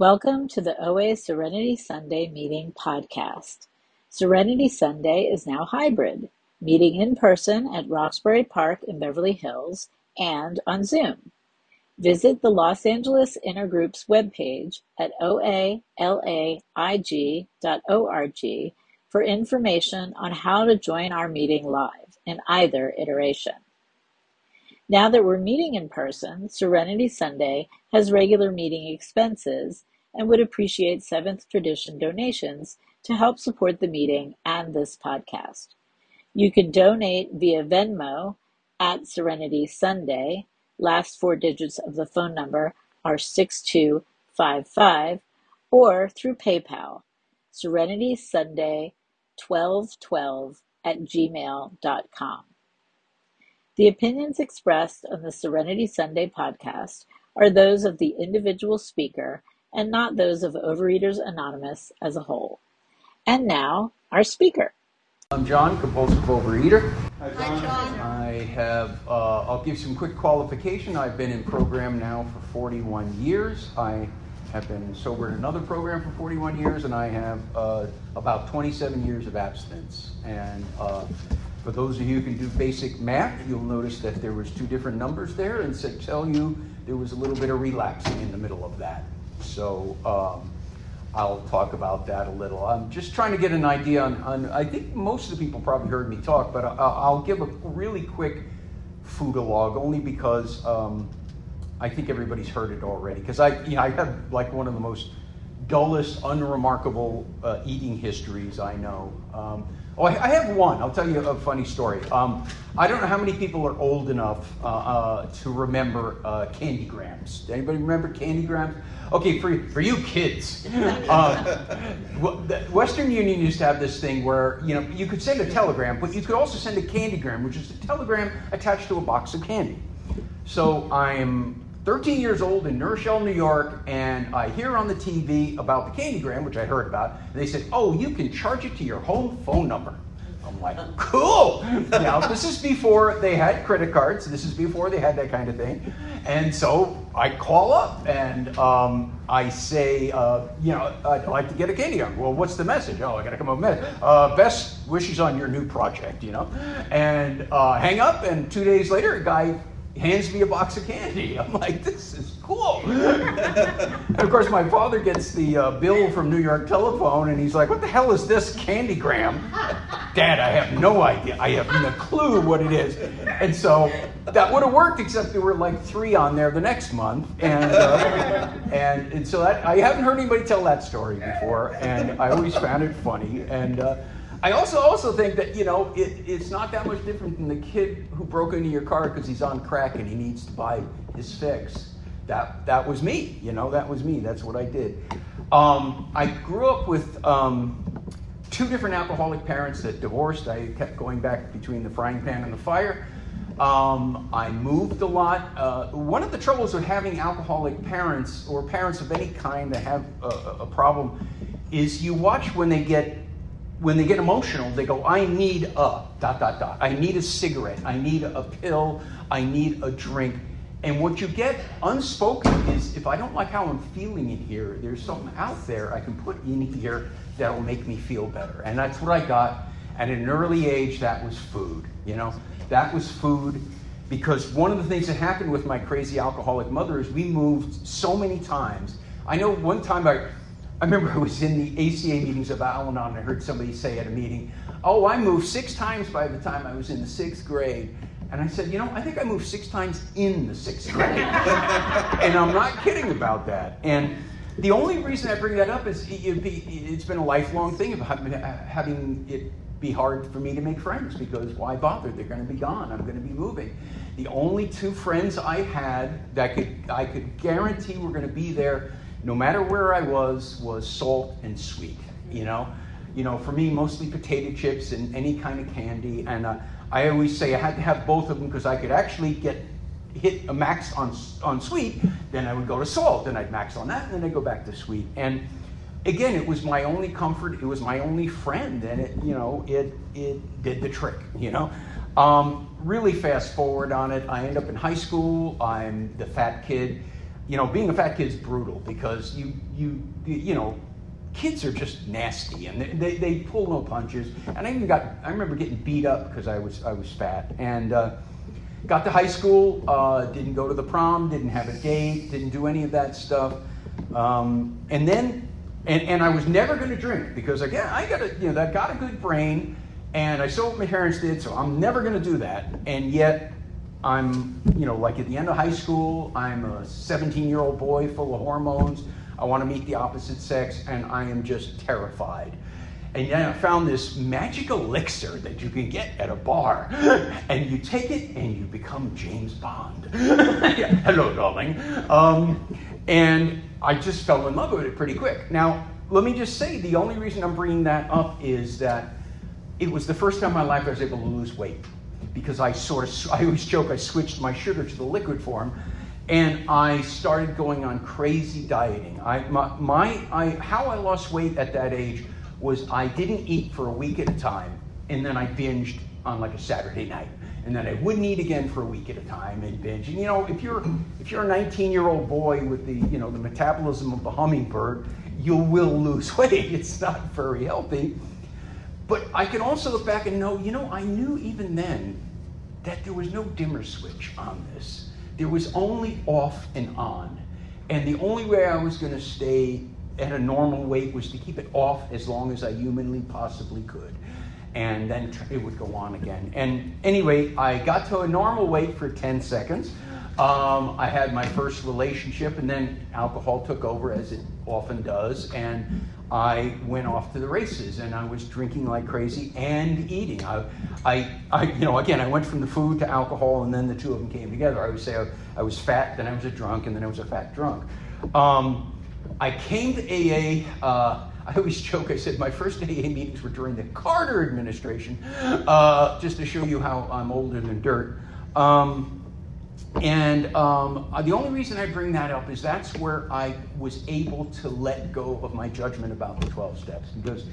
Welcome to the OA Serenity Sunday Meeting podcast. Serenity Sunday is now hybrid, meeting in person at Roxbury Park in Beverly Hills and on Zoom. Visit the Los Angeles Intergroup's webpage at oalaig.org for information on how to join our meeting live in either iteration. Now that we're meeting in person, Serenity Sunday has regular meeting expenses and would appreciate Seventh Tradition donations to help support the meeting and this podcast. You can donate via Venmo at Serenity Sunday. Last four digits of the phone number are 6255 or through PayPal, Serenity Sunday 1212 at gmail.com. The opinions expressed on the Serenity Sunday podcast are those of the individual speaker and not those of Overeaters Anonymous as a whole. And now, our speaker. I'm John, compulsive overeater. Hi, John. I have, uh, I'll give some quick qualification. I've been in program now for 41 years. I have been sober in another program for 41 years, and I have uh, about 27 years of abstinence. And uh, for those of you who can do basic math, you'll notice that there was two different numbers there, and to tell you there was a little bit of relapsing in the middle of that. So um, I'll talk about that a little. I'm just trying to get an idea on, on I think most of the people probably heard me talk, but I'll, I'll give a really quick foodalog only because um, I think everybody's heard it already. Because I, you know, I have like one of the most dullest, unremarkable uh, eating histories I know. Um, Oh, I have one. I'll tell you a funny story. Um, I don't know how many people are old enough uh, uh, to remember uh, Candy Grams. Anybody remember Candy Grams? Okay, for, for you kids, uh, Western Union used to have this thing where you know you could send a telegram, but you could also send a candygram, which is a telegram attached to a box of candy. So I'm 13 years old in New Rochelle, New York, and I hear on the TV about the Candygram, which I heard about, and they said, oh, you can charge it to your home phone number. I'm like, cool. now, this is before they had credit cards. This is before they had that kind of thing. And so I call up and um, I say, uh, you know, I'd like to get a Candygram. Well, what's the message? Oh, I got to come up with a message. Uh, best wishes on your new project, you know? And uh, hang up, and two days later, a guy hands me a box of candy. I'm like, this is cool. and of course, my father gets the uh, bill from New York Telephone, and he's like, what the hell is this Candygram? Dad, I have no idea. I have no clue what it is. And so that would have worked, except there were like three on there the next month. And, uh, and, and so that, I haven't heard anybody tell that story before, and I always found it funny. And uh, I also also think that you know it, it's not that much different than the kid who broke into your car because he's on crack and he needs to buy his fix. That that was me. You know that was me. That's what I did. Um, I grew up with um, two different alcoholic parents that divorced. I kept going back between the frying pan and the fire. Um, I moved a lot. Uh, one of the troubles with having alcoholic parents or parents of any kind that have a, a problem is you watch when they get when they get emotional, they go, I need a dot, dot, dot. I need a cigarette. I need a pill. I need a drink. And what you get unspoken is if I don't like how I'm feeling in here, there's something out there I can put in here that'll make me feel better. And that's what I got. At an early age, that was food. You know, that was food because one of the things that happened with my crazy alcoholic mother is we moved so many times. I know one time I, I remember I was in the ACA meetings of Al Anon and I heard somebody say at a meeting, Oh, I moved six times by the time I was in the sixth grade. And I said, You know, I think I moved six times in the sixth grade. and I'm not kidding about that. And the only reason I bring that up is it's been a lifelong thing of having it be hard for me to make friends because why bother? They're going to be gone. I'm going to be moving. The only two friends I had that could I could guarantee were going to be there no matter where I was, was salt and sweet. You know, you know, for me, mostly potato chips and any kind of candy. And uh, I always say I had to have both of them because I could actually get hit a max on on sweet. Then I would go to salt, and I'd max on that, and then I'd go back to sweet. And again, it was my only comfort. It was my only friend, and it, you know, it it did the trick. You know. Um, really fast forward on it. I end up in high school. I'm the fat kid you know, being a fat kid's brutal because you, you, you know, kids are just nasty and they, they, they, pull no punches. And I even got, I remember getting beat up because I was, I was fat. And uh, got to high school, uh, didn't go to the prom, didn't have a date, didn't do any of that stuff. Um, and then, and, and I was never going to drink because again, I got a, you know, I got a good brain and I saw what my parents did, so I'm never going to do that. And yet, I'm, you know, like at the end of high school, I'm a 17 year old boy full of hormones. I want to meet the opposite sex, and I am just terrified. And then I found this magic elixir that you can get at a bar, and you take it and you become James Bond. hello, darling. Um, and I just fell in love with it pretty quick. Now, let me just say the only reason I'm bringing that up is that it was the first time in my life I was able to lose weight because I sort of, I always joke, I switched my sugar to the liquid form and I started going on crazy dieting. I, my, my I, how I lost weight at that age was I didn't eat for a week at a time and then I binged on like a Saturday night. And then I wouldn't eat again for a week at a time and binge. And you know, if you're if you're a 19 year old boy with the you know the metabolism of the hummingbird, you will lose weight. It's not very healthy. But I can also look back and know, you know, I knew even then that there was no dimmer switch on this. There was only off and on. And the only way I was going to stay at a normal weight was to keep it off as long as I humanly possibly could. And then it would go on again. And anyway, I got to a normal weight for 10 seconds. Um, I had my first relationship, and then alcohol took over, as it often does. And I went off to the races and I was drinking like crazy and eating. I, I, I, you know, again, I went from the food to alcohol and then the two of them came together. I would say I, I was fat, then I was a drunk, and then I was a fat drunk. Um, I came to AA. Uh, I always joke, I said my first AA meetings were during the Carter administration, uh, just to show you how I'm older than dirt. Um, and um, uh, the only reason I bring that up is that's where I was able to let go of my judgment about the 12 steps. Because,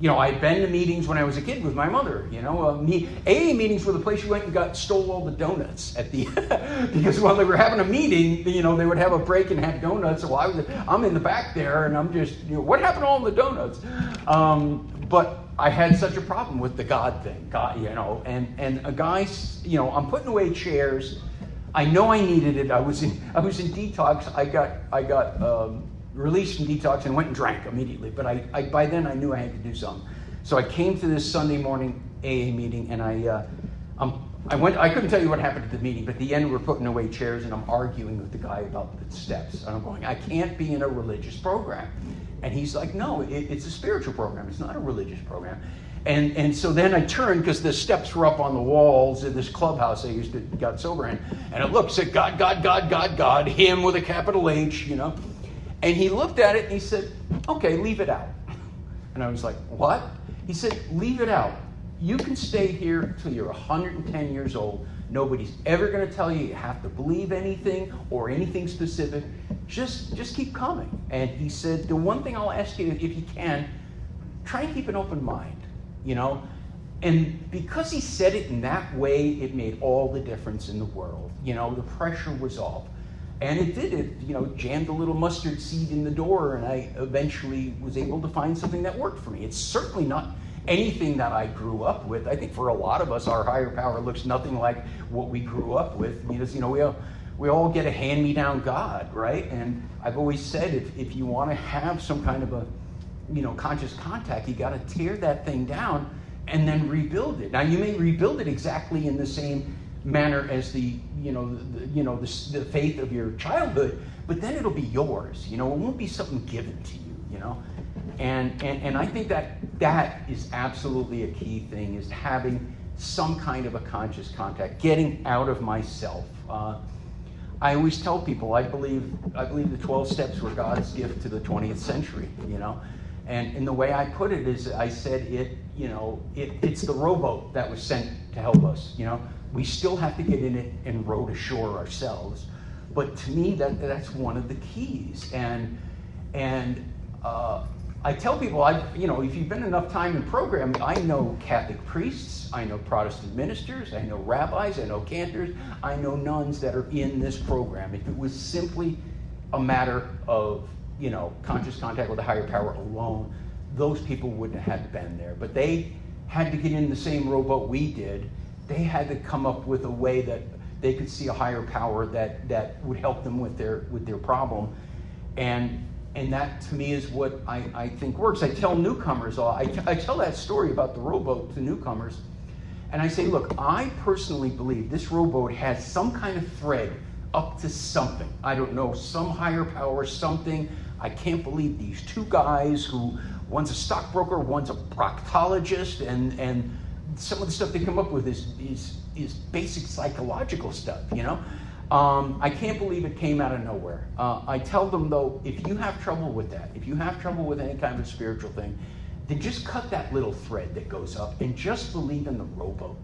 you know, I'd been to meetings when I was a kid with my mother. You know, uh, me, AA meetings were the place you went and got stole all the donuts at the because while they were having a meeting, you know, they would have a break and have donuts. So I was, I'm in the back there and I'm just, you know, what happened to all the donuts? Um, but I had such a problem with the God thing, God, you know, and and a guy, you know, I'm putting away chairs I know I needed it. I was in I was in detox. I got I got um, released from detox and went and drank immediately. But I, I, by then I knew I had to do something. So I came to this Sunday morning AA meeting and I uh, um, I went. I couldn't tell you what happened at the meeting, but at the end we're putting away chairs and I'm arguing with the guy about the steps. And I'm going, I can't be in a religious program. And he's like, No, it, it's a spiritual program. It's not a religious program. And, and so then I turned because the steps were up on the walls in this clubhouse I used to got sober in. And it looked, said God, God, God, God, God, him with a capital H, you know. And he looked at it and he said, okay, leave it out. And I was like, what? He said, leave it out. You can stay here until you're 110 years old. Nobody's ever going to tell you you have to believe anything or anything specific. Just, just keep coming. And he said, the one thing I'll ask you, if you can, try and keep an open mind you know? And because he said it in that way, it made all the difference in the world. You know, the pressure was off. And it did. It, you know, jammed a little mustard seed in the door, and I eventually was able to find something that worked for me. It's certainly not anything that I grew up with. I think for a lot of us, our higher power looks nothing like what we grew up with. Because, you know, we all, we all get a hand me down God, right? And I've always said if, if you want to have some kind of a you know, conscious contact, you got to tear that thing down and then rebuild it. Now, you may rebuild it exactly in the same manner as the, you know, the, you know, the, the faith of your childhood, but then it'll be yours. You know, it won't be something given to you. You know, and and and I think that that is absolutely a key thing is having some kind of a conscious contact, getting out of myself. Uh, I always tell people I believe I believe the 12 steps were God's gift to the 20th century. You know, and, and the way I put it is, I said it, you know, it, it's the rowboat that was sent to help us. You know, we still have to get in it and row to shore ourselves. But to me, that that's one of the keys. And and uh, I tell people, I you know, if you've been enough time in programming, I know Catholic priests, I know Protestant ministers, I know rabbis, I know cantors, I know nuns that are in this program. If it was simply a matter of, you know, conscious contact with a higher power alone, those people wouldn't have been there. But they had to get in the same rowboat we did. They had to come up with a way that they could see a higher power that, that would help them with their with their problem. And and that to me is what I, I think works. I tell newcomers, I, I tell that story about the rowboat to newcomers, and I say, look, I personally believe this rowboat has some kind of thread up to something. I don't know, some higher power, something. I can't believe these two guys who one's a stockbroker, one's a proctologist, and and some of the stuff they come up with is is is basic psychological stuff, you know. Um, I can't believe it came out of nowhere. Uh, I tell them though, if you have trouble with that, if you have trouble with any kind of spiritual thing, then just cut that little thread that goes up and just believe in the rowboat.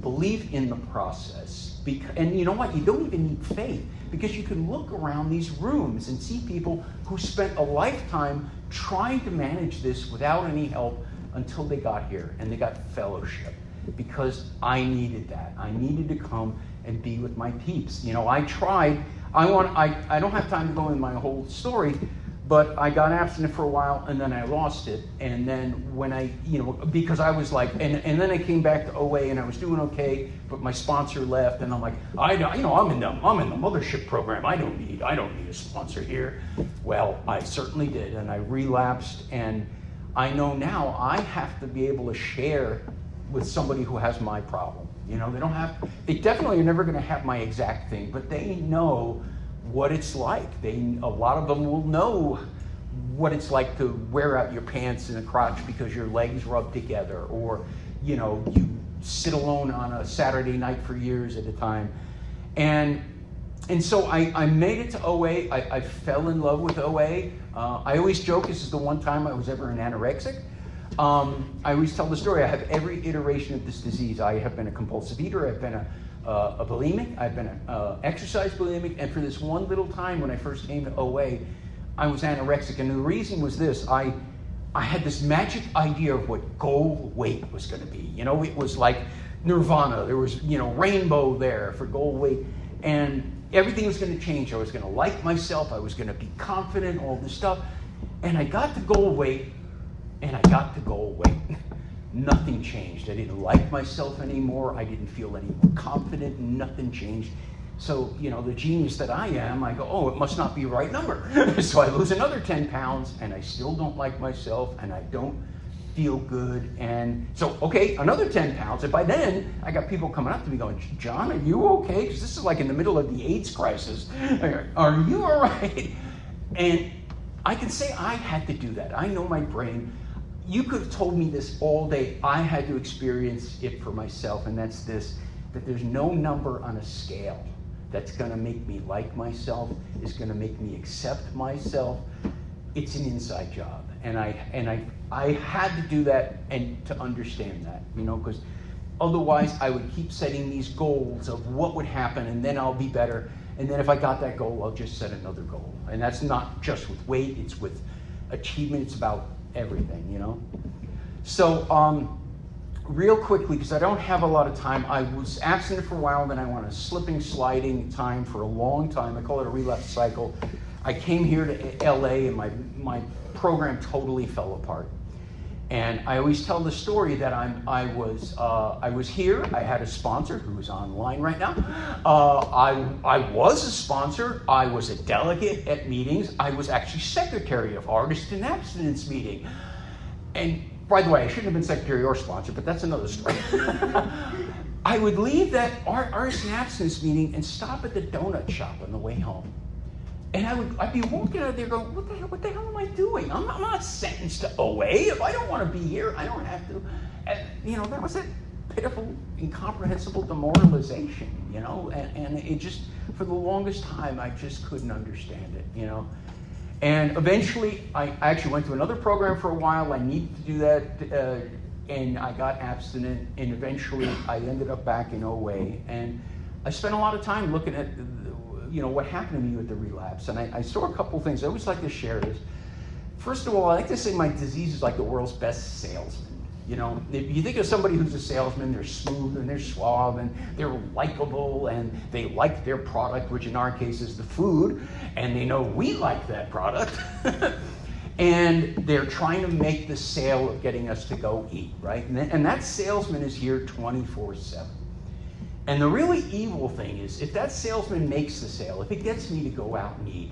Believe in the process. And you know what? You don't even need faith because you can look around these rooms and see people who spent a lifetime trying to manage this without any help until they got here and they got fellowship because I needed that. I needed to come and be with my peeps. You know, I tried. I want. I, I don't have time to go in my whole story, but I got abstinent for a while and then I lost it. And then when I, you know, because I was like, and, and then I came back to OA and I was doing okay, but my sponsor left, and I'm like, I, you know, I'm in the I'm in the mothership program. I don't need I don't need a sponsor here. Well, I certainly did, and I relapsed, and I know now I have to be able to share with somebody who has my problem you know, they don't have, they definitely are never going to have my exact thing, but they know what it's like. They, a lot of them will know what it's like to wear out your pants in a crotch because your legs rub together, or, you know, you sit alone on a Saturday night for years at a time. And and so I, I made it to OA. I, I fell in love with OA. Uh, I always joke this is the one time I was ever an anorexic um, I always tell the story. I have every iteration of this disease. I have been a compulsive eater. I've been a, uh, a bulimic. I've been an uh, exercise bulimic. And for this one little time when I first came to OA, I was anorexic. And the reason was this: I I had this magic idea of what goal weight was going to be. You know, it was like nirvana. There was you know rainbow there for goal weight, and everything was going to change. I was going to like myself. I was going to be confident. All this stuff. And I got to goal weight, and I got to goal away. Nothing changed. I didn't like myself anymore. I didn't feel any more confident. Nothing changed. So, you know, the genius that I am, I go, oh, it must not be the right number. so I lose another 10 pounds and I still don't like myself and I don't feel good. And so, okay, another 10 pounds. And by then, I got people coming up to me going, John, are you okay? Because this is like in the middle of the AIDS crisis. Are you all right? And I can say I had to do that. I know my brain you could have told me this all day. I had to experience it for myself, and that's this that there's no number on a scale that's going to make me like myself, is going to make me accept myself. It's an inside job. And I and I I had to do that and to understand that, you know, because otherwise I would keep setting these goals of what would happen and then I'll be better. And then if I got that goal, I'll just set another goal. And that's not just with weight, it's with achievement, it's about everything, you know? So, um, real quickly, because I don't have a lot of time, I was absent for a while, then I went a slipping, sliding time for a long time. I call it a relapse cycle. I came here to LA and my, my program totally fell apart. And I always tell the story that I'm, I, was, uh, I was here. I had a sponsor who's online right now. Uh, I, I was a sponsor. I was a delegate at meetings. I was actually secretary of Artist in Abstinence meeting. And by the way, I shouldn't have been secretary or sponsor, but that's another story. I would leave that Artist in Abstinence meeting and stop at the donut shop on the way home. And I would, I'd be walking out there going, what the hell, what the hell am I doing? I'm not, I'm not sentenced to OA. If I don't want to be here, I don't have to. And, you know, that was a pitiful, incomprehensible demoralization, you know? And, and it just, for the longest time, I just couldn't understand it, you know? And eventually, I actually went to another program for a while. I needed to do that, uh, and I got abstinent. And eventually, I ended up back in OA. And I spent a lot of time looking at you know, what happened to me with the relapse. And I, I saw a couple things. I always like to share this. First of all, I like to say my disease is like the world's best salesman. You know, if you think of somebody who's a salesman, they're smooth and they're suave and they're likable and they like their product, which in our case is the food, and they know we like that product. and they're trying to make the sale of getting us to go eat, right? And, that salesman is here 24 7. And the really evil thing is, if that salesman makes the sale, if it gets me to go out and eat,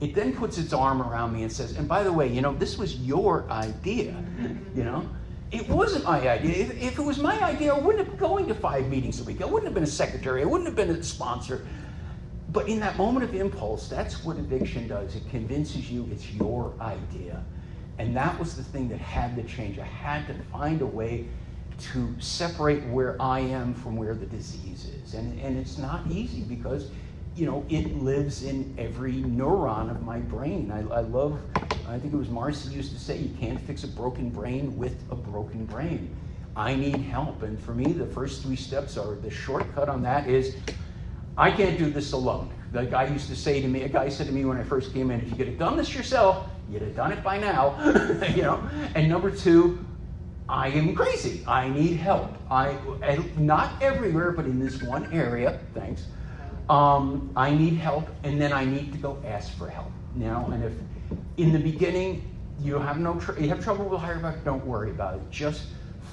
it then puts its arm around me and says, and by the way, you know, this was your idea, you know? It wasn't my idea. If, if, it was my idea, I wouldn't have been going to five meetings a week. I wouldn't have been a secretary. I wouldn't have been a sponsor. But in that moment of impulse, that's what addiction does. It convinces you it's your idea. And that was the thing that had to change. I had to find a way to separate where I am from where the disease is. And, and it's not easy because you know, it lives in every neuron of my brain. I, I love, I think it was Marcy used to say, you can't fix a broken brain with a broken brain. I need help. And for me, the first three steps are the shortcut on that is I can't do this alone. The guy used to say to me, a guy said to me when I first came in, if you could have done this yourself, you'd have done it by now. you know? And number two, I am crazy. I need help. I not everywhere, but in this one area, thanks um, I need help, and then I need to go ask for help. Now, and if in the beginning you have no tr- you have trouble with higher back, don't worry about it. Just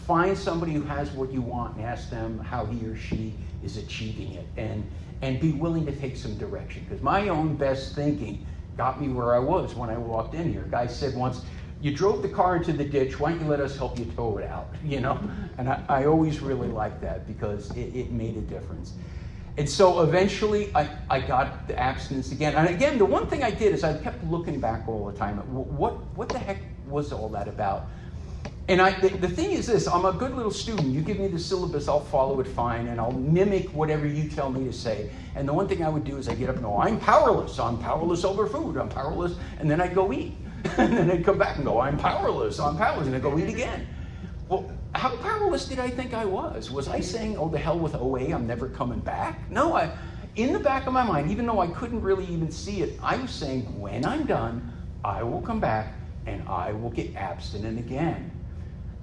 find somebody who has what you want and ask them how he or she is achieving it, and and be willing to take some direction. Because my own best thinking got me where I was when I walked in here. A guy said once, "You drove the car into the ditch. Why don't you let us help you tow it out?" You know, and I, I always really liked that because it, it made a difference. And so eventually I, I got the abstinence again. And again, the one thing I did is I kept looking back all the time. What, what the heck was all that about? And I, the, the thing is this I'm a good little student. You give me the syllabus, I'll follow it fine, and I'll mimic whatever you tell me to say. And the one thing I would do is I get up and go, I'm powerless. I'm powerless over food. I'm powerless. And then I'd go eat. and then they'd come back and go, I'm powerless. I'm powerless. And they'd go eat again. Well, how powerless did I think I was? Was I saying, oh, the hell with OA, I'm never coming back? No, I, in the back of my mind, even though I couldn't really even see it, I was saying, when I'm done, I will come back and I will get abstinent again.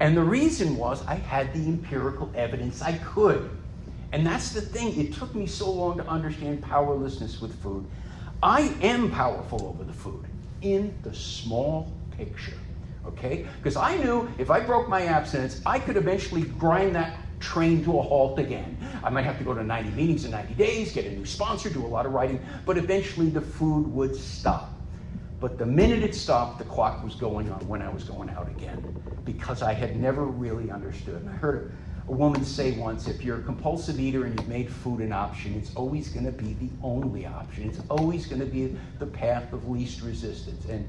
And the reason was I had the empirical evidence I could. And that's the thing, it took me so long to understand powerlessness with food. I am powerful over the food in the small picture okay? Because I knew if I broke my abstinence, I could eventually grind that train to a halt again. I might have to go to 90 meetings in 90 days, get a new sponsor, do a lot of writing, but eventually the food would stop. But the minute it stopped, the clock was going on when I was going out again because I had never really understood. And I heard a woman say once if you're a compulsive eater and you've made food an option, it's always going to be the only option. It's always going to be the path of least resistance. And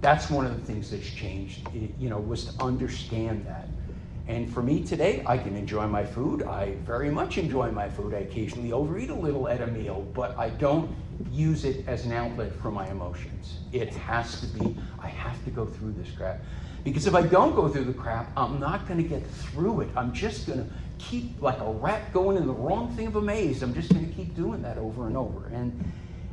that's one of the things that's changed, eh, you know, was to understand that. And for me today, I can enjoy my food. I very much enjoy my food. I occasionally overeat a little at a meal, but I don't use it as an outlet for my emotions. It has to be, I have to go through this crap. Because if I don't go through the crap, I'm not going to get through it. I'm just going to keep like a rat going in the wrong thing of a maze. I'm just going to keep doing that over and over. And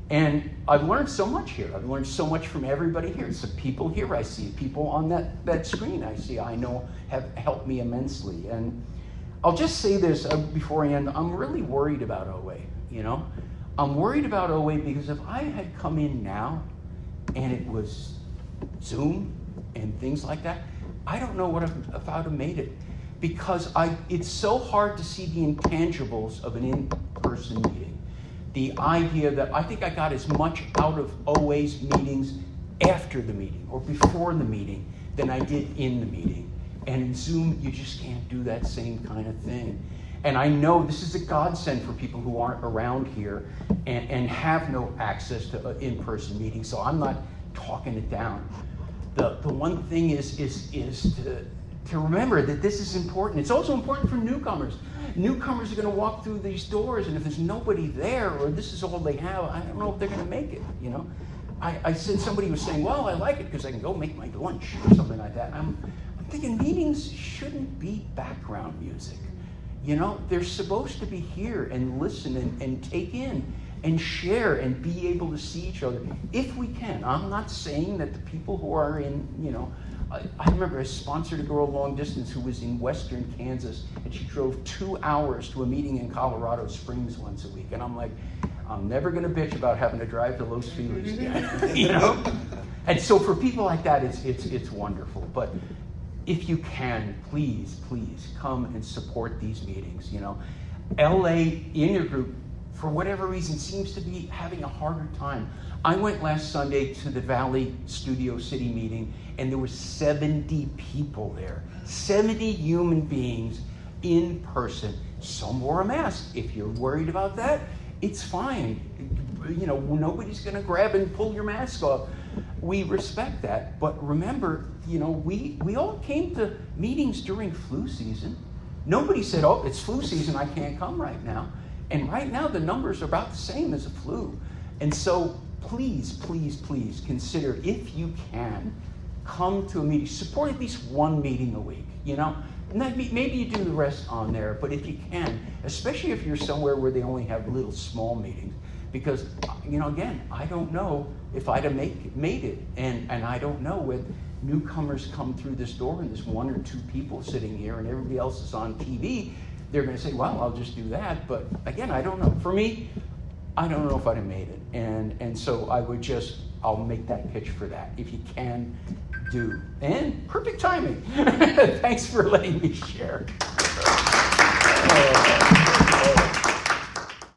and I've learned so much here. I've learned so much from everybody here. Some people here I see, people on that, that screen I see, I know have helped me immensely. And I'll just say this uh, before I end. I'm really worried about OA, you know? I'm worried about OA because if I had come in now and it was Zoom and things like that, I don't know what if, if I would have made it. Because I, it's so hard to see the intangibles of an in person meeting the idea that I think I got as much out of OA's meetings after the meeting or before the meeting than I did in the meeting. And in Zoom, you just can't do that same kind of thing. And I know this is a godsend for people who aren't around here and, and have no access to uh, in person meetings. So I'm not talking it down. The, the one thing is, is, is to, to remember that this is important. It's also important for newcomers newcomers are going to walk through these doors, and if there's nobody there, or this is all they have, I don't know if they're going to make it. You know, I, I said somebody was saying, "Well, I like it because I can go make my lunch or something like that." I'm, I'm thinking meetings shouldn't be background music. You know, they're supposed to be here and listen and, and take in and share and be able to see each other if we can. I'm not saying that the people who are in, you know, I, I remember I sponsored a girl long distance who was in western Kansas, and she drove two hours to a meeting in Colorado Springs once a week. And I'm like, I'm never going to bitch about having to drive to Los Feliz again, you know? And so for people like that, it's, it's, it's wonderful. But if you can, please, please come and support these meetings. You know, LA Intergroup, for whatever reason, seems to be having a harder time. I went last Sunday to the Valley Studio City meeting, and there were 70 people there. 70 human beings in person. Some wore a mask. If you're worried about that, it's fine. You know, nobody's going to grab and pull your mask off. We respect that. But remember, you know, we, we all came to meetings during flu season. Nobody said, oh, it's flu season, I can't come right now. And right now, the numbers are about the same as a flu. And so, please, please, please consider if you can come to a meeting, support at least one meeting a week. You know, maybe you do the rest on there, but if you can, especially if you're somewhere where they only have little small meetings, because you know, again, I don't know if I'd have make, made it, and and I don't know when newcomers come through this door and there's one or two people sitting here and everybody else is on TV. They're going to say, "Well, I'll just do that." But again, I don't know. For me, I don't know if I'd have made it, and and so I would just I'll make that pitch for that. If you can, do. And perfect timing. Thanks for letting me share. Uh,